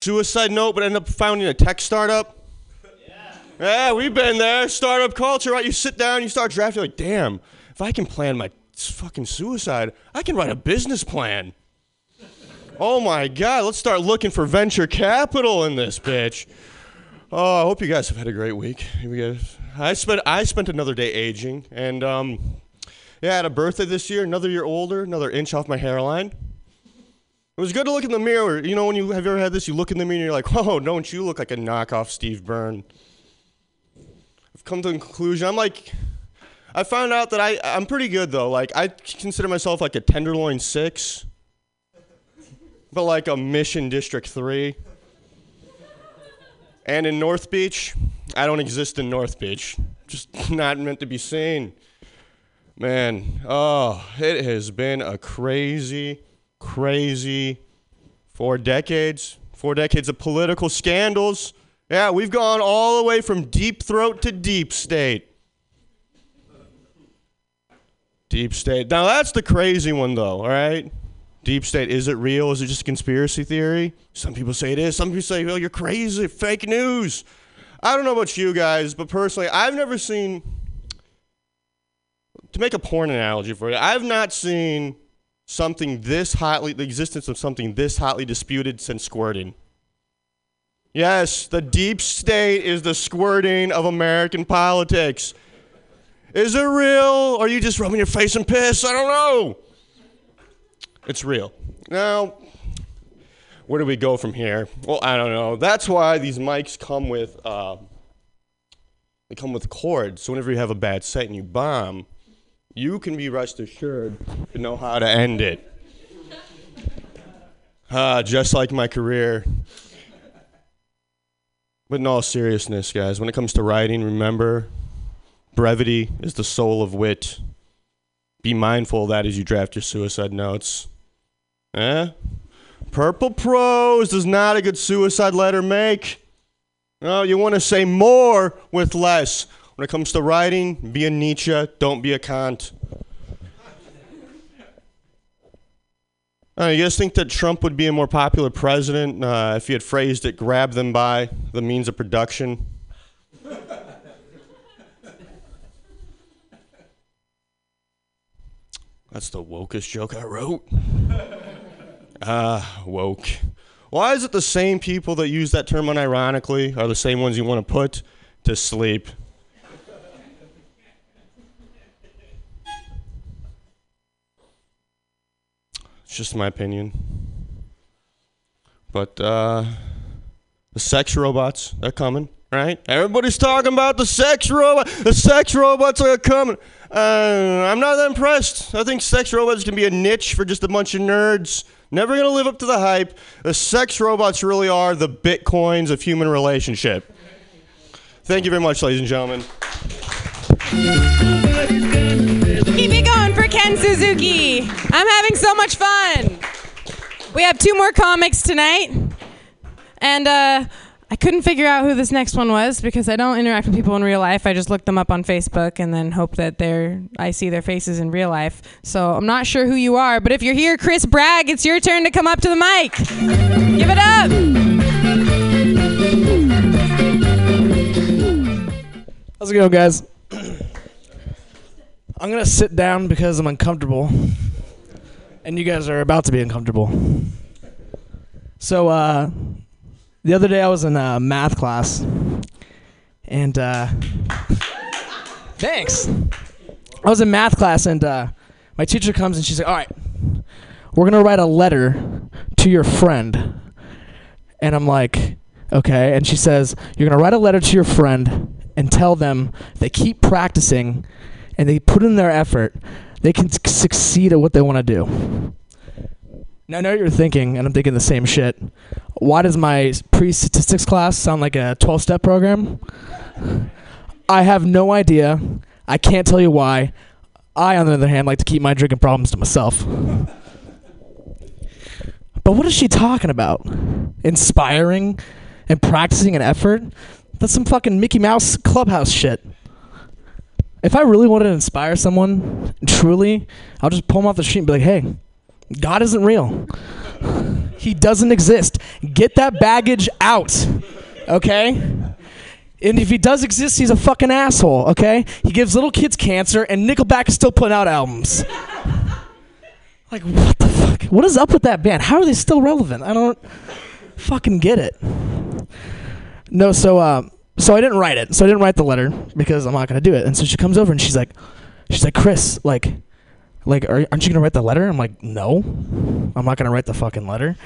suicide note, but end up founding a tech startup. Yeah, we've been there. Startup culture, right? You sit down, you start drafting, like, damn, if I can plan my fucking suicide, I can write a business plan. Oh my God, let's start looking for venture capital in this bitch. Oh, I hope you guys have had a great week. I spent I spent another day aging, and um, yeah, I had a birthday this year, another year older, another inch off my hairline. It was good to look in the mirror. You know, when you have you ever had this, you look in the mirror and you're like, oh, don't you look like a knockoff Steve Byrne? I've come to the conclusion. I'm like, I found out that I I'm pretty good though. Like I consider myself like a tenderloin six, but like a Mission District three. And in North Beach, I don't exist in North Beach. Just not meant to be seen. Man, oh, it has been a crazy, crazy four decades. Four decades of political scandals. Yeah, we've gone all the way from deep throat to deep state. Deep state. Now that's the crazy one, though. All right. Deep state. Is it real? Is it just a conspiracy theory? Some people say it is. Some people say, "Well, you're crazy. Fake news." I don't know about you guys, but personally, I've never seen. To make a porn analogy for you, I've not seen something this hotly, the existence of something this hotly disputed since squirting. Yes, the deep state is the squirting of American politics. Is it real? Or are you just rubbing your face in piss? I don't know. It's real. Now, where do we go from here? Well, I don't know. That's why these mics come with uh, they come with cords. So whenever you have a bad set and you bomb, you can be rest assured to know how to end it. Ah, just like my career. But in all seriousness, guys, when it comes to writing, remember brevity is the soul of wit. Be mindful of that as you draft your suicide notes. Eh? Purple prose does not a good suicide letter make. No, you want to say more with less. When it comes to writing, be a Nietzsche, don't be a Kant. Uh, you guys think that Trump would be a more popular president uh, if he had phrased it, grab them by the means of production? That's the wokest joke I wrote. Ah, woke. Why is it the same people that use that term unironically are the same ones you want to put to sleep? Just my opinion. But uh, the sex robots, they're coming, right? Everybody's talking about the sex robot. The sex robots are coming. Uh, I'm not that impressed. I think sex robots can be a niche for just a bunch of nerds. Never gonna live up to the hype. The sex robots really are the bitcoins of human relationship. Thank you very much, ladies and gentlemen. Ken Suzuki. I'm having so much fun. We have two more comics tonight. And uh, I couldn't figure out who this next one was because I don't interact with people in real life. I just look them up on Facebook and then hope that they're I see their faces in real life. So I'm not sure who you are, but if you're here, Chris Bragg, it's your turn to come up to the mic. Give it up. How's it going, guys? I'm gonna sit down because I'm uncomfortable, and you guys are about to be uncomfortable. So, uh, the other day I was in uh, math class, and uh, thanks. I was in math class, and uh, my teacher comes and she's like, "All right, we're gonna write a letter to your friend," and I'm like, "Okay," and she says, "You're gonna write a letter to your friend." and tell them they keep practicing and they put in their effort, they can succeed at what they want to do. Now I know what you're thinking, and I'm thinking the same shit. Why does my pre-statistics class sound like a 12-step program? I have no idea. I can't tell you why. I, on the other hand, like to keep my drinking problems to myself. But what is she talking about? Inspiring and practicing an effort? That's some fucking Mickey Mouse clubhouse shit. If I really wanted to inspire someone, truly, I'll just pull them off the street and be like, hey, God isn't real. He doesn't exist. Get that baggage out. Okay? And if he does exist, he's a fucking asshole, okay? He gives little kids cancer, and Nickelback is still putting out albums. like, what the fuck? What is up with that band? How are they still relevant? I don't fucking get it. No, so, uh, so I didn't write it. So I didn't write the letter because I'm not gonna do it. And so she comes over and she's like, she's like, Chris, like, like, are, aren't you gonna write the letter? I'm like, no, I'm not gonna write the fucking letter.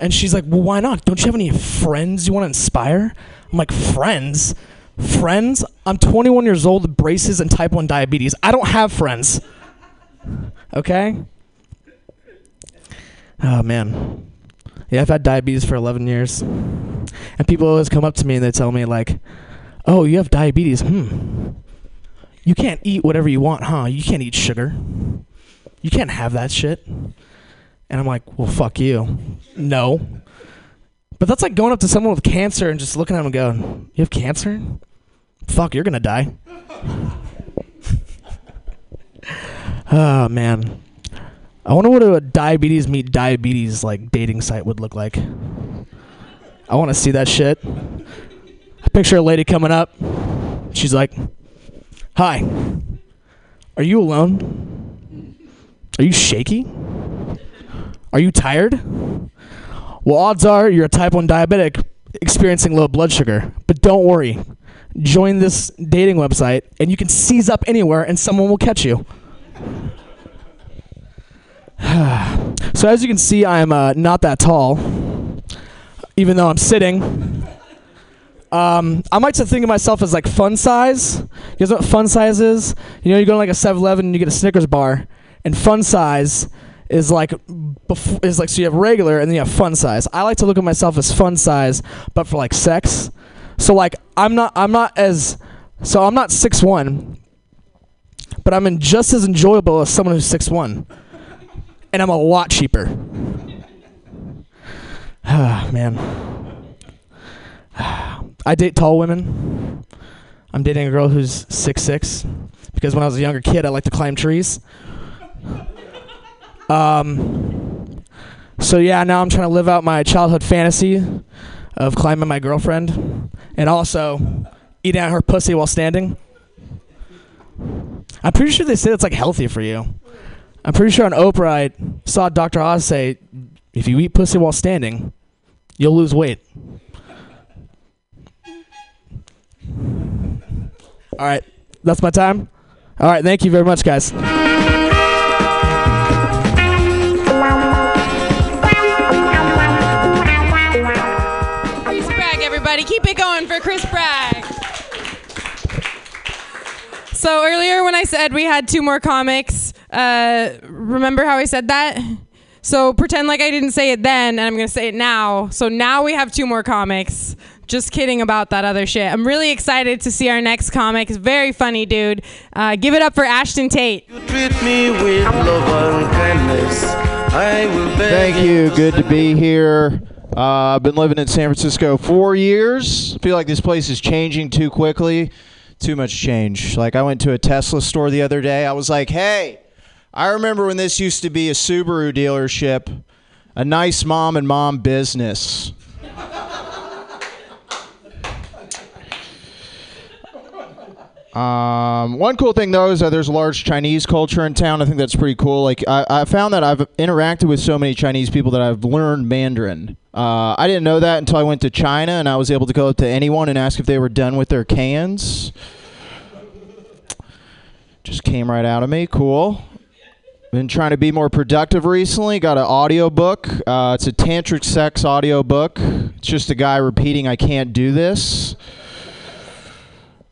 And she's like, well, why not? Don't you have any friends you want to inspire? I'm like, friends? Friends? I'm 21 years old braces and type 1 diabetes. I don't have friends. Okay? Oh, man. Yeah, I've had diabetes for 11 years. And people always come up to me and they tell me, like, oh, you have diabetes. Hmm. You can't eat whatever you want, huh? You can't eat sugar. You can't have that shit. And I'm like, well, fuck you. No. But that's like going up to someone with cancer and just looking at them and going, you have cancer? Fuck, you're going to die. oh, man. I wonder what a diabetes meet diabetes like dating site would look like. I want to see that shit. I picture a lady coming up. She's like, Hi. Are you alone? Are you shaky? Are you tired? Well, odds are you're a type 1 diabetic experiencing low blood sugar. But don't worry. Join this dating website and you can seize up anywhere and someone will catch you. so, as you can see, I'm uh, not that tall, even though I'm sitting. Um, I like to think of myself as like fun size. You guys know what fun size is? You know, you go to like a 7 Eleven and you get a Snickers bar, and fun size is like bef- is like so you have regular and then you have fun size. I like to look at myself as fun size, but for like sex. So like I'm not I'm not as so I'm not six one, but I'm in just as enjoyable as someone who's six one, and I'm a lot cheaper. Ah man, I date tall women. I'm dating a girl who's six six because when I was a younger kid, I liked to climb trees. Um, so yeah, now I'm trying to live out my childhood fantasy of climbing my girlfriend and also eating out her pussy while standing. I'm pretty sure they say it's like healthy for you. I'm pretty sure on Oprah I saw Dr. Oz say, if you eat pussy while standing, you'll lose weight. All right, that's my time. All right, thank you very much, guys. Chris Bragg, everybody. Keep it going for Chris Bragg. So earlier when I said we had two more comics, uh, remember how I said that? So pretend like I didn't say it then, and I'm gonna say it now. So now we have two more comics. Just kidding about that other shit. I'm really excited to see our next comic. It's very funny, dude. Uh, give it up for Ashton Tate. Treat me with love and kindness. I will beg Thank you. Good to be here. Uh, I've been living in San Francisco four years. feel like this place is changing too quickly. Too much change. Like I went to a Tesla store the other day. I was like, "Hey, I remember when this used to be a Subaru dealership, a nice mom and mom business." Um, one cool thing though is that there's a large Chinese culture in town. I think that's pretty cool. Like I, I found that I've interacted with so many Chinese people that I've learned Mandarin. Uh, I didn't know that until I went to China and I was able to go up to anyone and ask if they were done with their cans. Just came right out of me. Cool. Been trying to be more productive recently. Got an audio book. Uh, it's a tantric sex audio book. It's just a guy repeating, "I can't do this."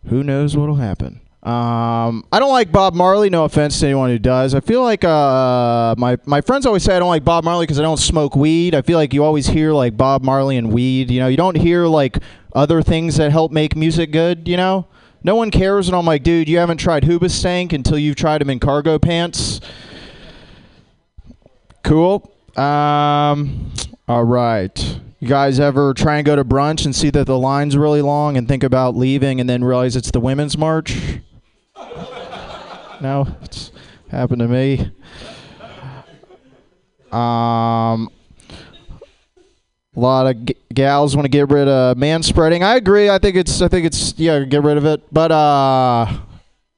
who knows what'll happen. Um, I don't like Bob Marley. No offense to anyone who does. I feel like uh, my my friends always say I don't like Bob Marley because I don't smoke weed. I feel like you always hear like Bob Marley and weed. You know, you don't hear like other things that help make music good. You know, no one cares, and I'm like, dude, you haven't tried Hoobastank until you've tried him in cargo pants. Cool. Um, all right. You guys ever try and go to brunch and see that the line's really long and think about leaving and then realize it's the women's march? no, it's happened to me. Um, A lot of g- gals want to get rid of man spreading. I agree. I think it's. I think it's. Yeah, get rid of it. But uh,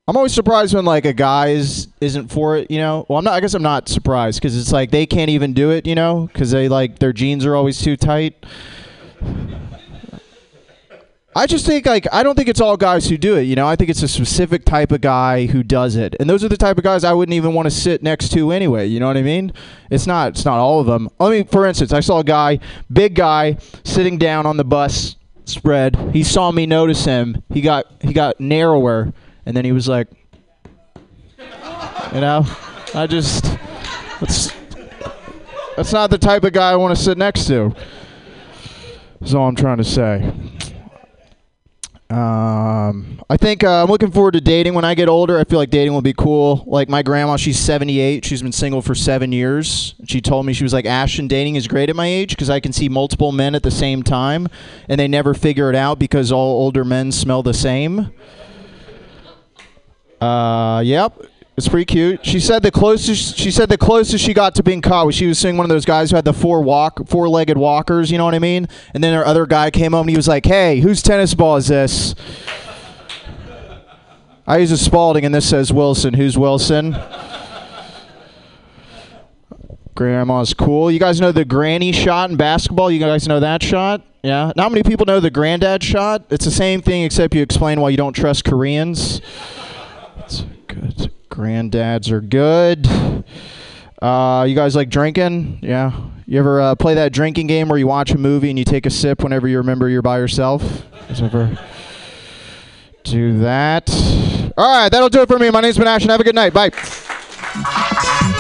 I'm always surprised when like a guy is isn't for it. You know. Well, I'm not. I guess I'm not surprised because it's like they can't even do it. You know, because they like their jeans are always too tight. I just think like I don't think it's all guys who do it. You know, I think it's a specific type of guy who does it, and those are the type of guys I wouldn't even want to sit next to anyway. You know what I mean? It's not. It's not all of them. I mean, for instance, I saw a guy, big guy, sitting down on the bus spread. He saw me notice him. He got he got narrower, and then he was like, you know, I just that's that's not the type of guy I want to sit next to. That's all I'm trying to say. Um, I think uh, I'm looking forward to dating when I get older. I feel like dating will be cool. Like my grandma, she's 78. She's been single for seven years. She told me she was like, Ashton, dating is great at my age because I can see multiple men at the same time, and they never figure it out because all older men smell the same. Uh, yep. It's pretty cute. She said the closest she said the closest she got to being caught was she was seeing one of those guys who had the four walk four legged walkers, you know what I mean? And then her other guy came home and he was like, Hey, whose tennis ball is this? I use a Spalding and this says Wilson. Who's Wilson? Grandma's cool. You guys know the granny shot in basketball? You guys know that shot? Yeah. Not many people know the granddad shot. It's the same thing except you explain why you don't trust Koreans. It's good. Granddads are good. Uh, you guys like drinking? Yeah. You ever uh, play that drinking game where you watch a movie and you take a sip whenever you remember you're by yourself? You ever do that? All right, that'll do it for me. My name's Ben Ashton. Have a good night. Bye.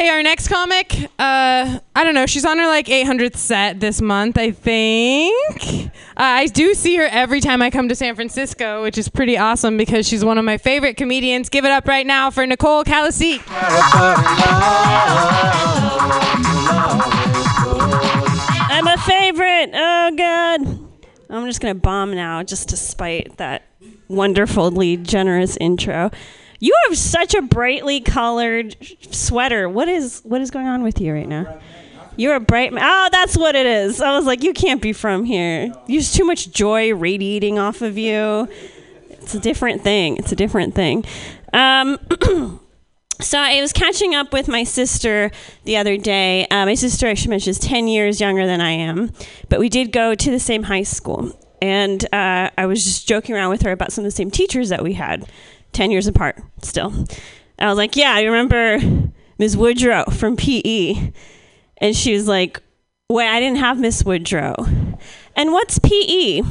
Hey, our next comic, uh, I don't know, she's on her like 800th set this month, I think. Uh, I do see her every time I come to San Francisco, which is pretty awesome because she's one of my favorite comedians. Give it up right now for Nicole Calasit. I'm a favorite. Oh god. I'm just gonna bomb now, just to spite that wonderfully generous intro. You have such a brightly colored sweater. What is what is going on with you right now? You're a bright man. Oh, that's what it is. I was like, you can't be from here. There's too much joy radiating off of you. It's a different thing. It's a different thing. Um, So I was catching up with my sister the other day. Uh, my sister, I should mention, is 10 years younger than I am, but we did go to the same high school. And uh, I was just joking around with her about some of the same teachers that we had, 10 years apart still. I was like, Yeah, I remember Ms. Woodrow from PE. And she was like, Wait, I didn't have Miss Woodrow. And what's PE?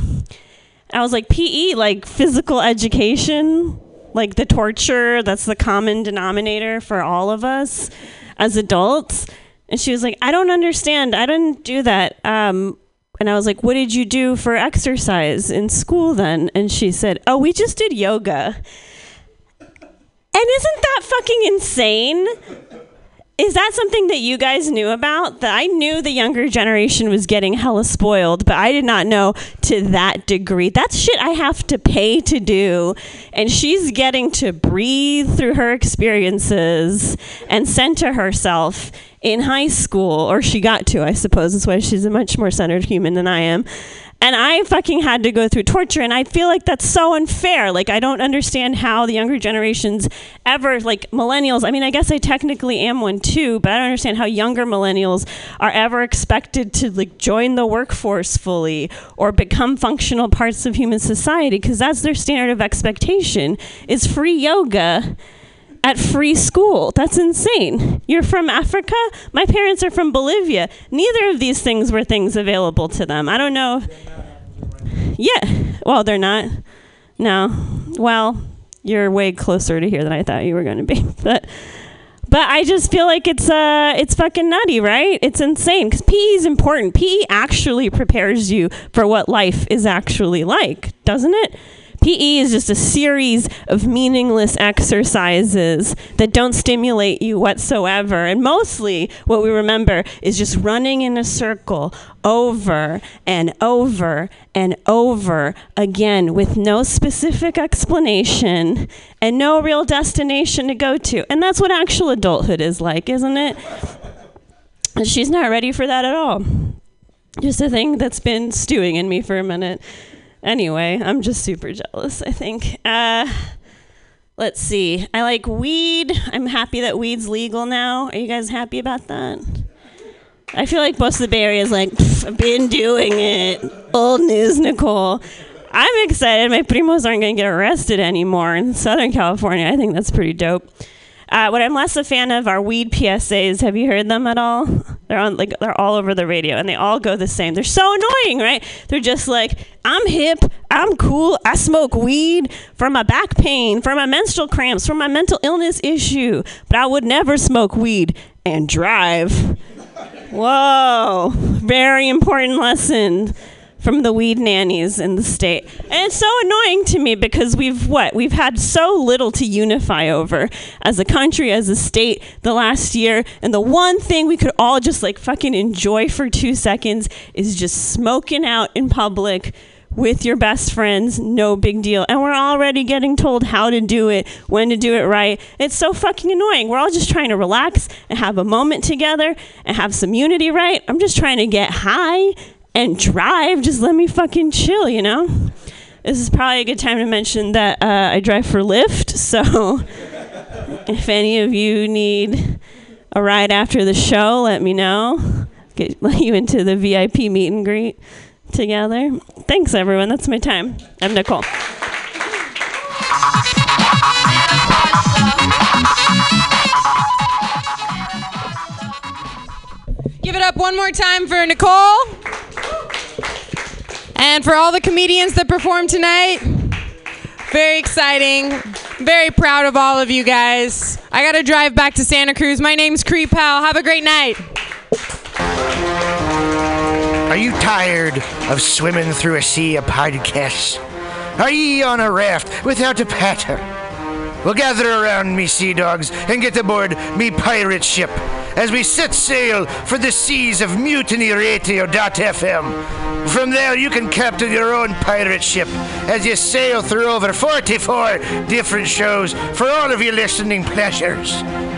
I was like, PE, like physical education, like the torture, that's the common denominator for all of us as adults. And she was like, I don't understand. I didn't do that. Um, and I was like, What did you do for exercise in school then? And she said, Oh, we just did yoga. And isn't that fucking insane? Is that something that you guys knew about? That I knew the younger generation was getting hella spoiled, but I did not know to that degree. That's shit I have to pay to do. And she's getting to breathe through her experiences and center herself in high school, or she got to, I suppose. That's why she's a much more centered human than I am. And I fucking had to go through torture, and I feel like that's so unfair. Like, I don't understand how the younger generations ever, like millennials, I mean, I guess I technically am one too, but I don't understand how younger millennials are ever expected to, like, join the workforce fully or become functional parts of human society, because that's their standard of expectation is free yoga at free school. That's insane. You're from Africa? My parents are from Bolivia. Neither of these things were things available to them. I don't know. Yeah. Well, they're not. No. Well, you're way closer to here than I thought you were going to be. But but I just feel like it's uh it's fucking nutty, right? It's insane cuz PE is important. PE actually prepares you for what life is actually like, doesn't it? PE is just a series of meaningless exercises that don't stimulate you whatsoever. And mostly what we remember is just running in a circle over and over and over again with no specific explanation and no real destination to go to. And that's what actual adulthood is like, isn't it? She's not ready for that at all. Just a thing that's been stewing in me for a minute. Anyway, I'm just super jealous, I think. Uh, let's see. I like weed. I'm happy that weed's legal now. Are you guys happy about that? I feel like most of the Bay Area is like, I've been doing it. Old news, Nicole. I'm excited. My primos aren't going to get arrested anymore in Southern California. I think that's pretty dope. Uh, what I'm less a fan of are weed PSAs. Have you heard them at all? They're on like they're all over the radio, and they all go the same. They're so annoying, right? They're just like, I'm hip, I'm cool, I smoke weed for my back pain, for my menstrual cramps, for my mental illness issue, but I would never smoke weed and drive. Whoa, very important lesson from the weed nannies in the state. And it's so annoying to me because we've what? We've had so little to unify over as a country, as a state the last year. And the one thing we could all just like fucking enjoy for two seconds is just smoking out in public with your best friends, no big deal. And we're already getting told how to do it, when to do it right. It's so fucking annoying. We're all just trying to relax and have a moment together and have some unity, right? I'm just trying to get high and drive. Just let me fucking chill, you know? This is probably a good time to mention that uh, I drive for Lyft, so if any of you need a ride after the show, let me know. Get let you into the VIP meet and greet together. Thanks, everyone. That's my time. I'm Nicole. Give it up one more time for Nicole. And for all the comedians that performed tonight. Very exciting. Very proud of all of you guys. I got to drive back to Santa Cruz. My name's Creep Pal. Have a great night. Are you tired of swimming through a sea of podcasts? Are ye on a raft without a paddle? Well, gather around me, sea dogs, and get aboard me pirate ship as we set sail for the seas of mutinyradio.fm. From there, you can captain your own pirate ship as you sail through over 44 different shows for all of your listening pleasures.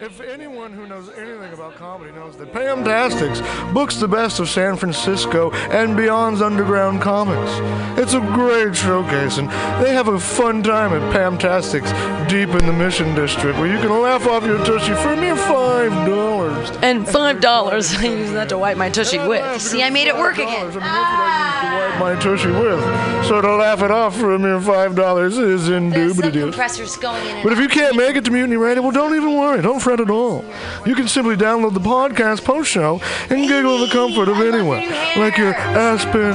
if anyone who knows anything about comedy knows that Pamtastics books the best of San Francisco and beyond's underground comics. It's a great showcase, and they have a fun time at Pamtastics deep in the Mission District where you can laugh off your tushy for a mere five dollars. And five dollars, I use that to wipe my tushy with. See, I made it work again. I mean, what I used to wipe my tushy with. So to laugh it off for a mere five dollars is There's some compressors going in and But if you can't make it to Mutiny Radio, well, don't even worry. Don't fret at all. You can simply download the podcast post show and giggle in the comfort of anywhere, like your Aspen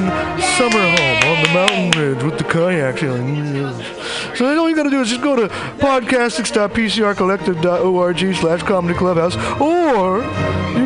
summer home on the mountain ridge with the kayak feeling. So all you got to do is just go to podcastics.pcrcollective.org slash comedy clubhouse, or you